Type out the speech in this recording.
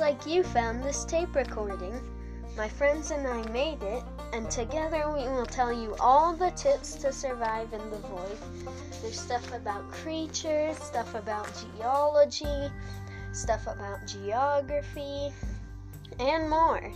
like you found this tape recording. My friends and I made it, and together we will tell you all the tips to survive in the void. There's stuff about creatures, stuff about geology, stuff about geography, and more.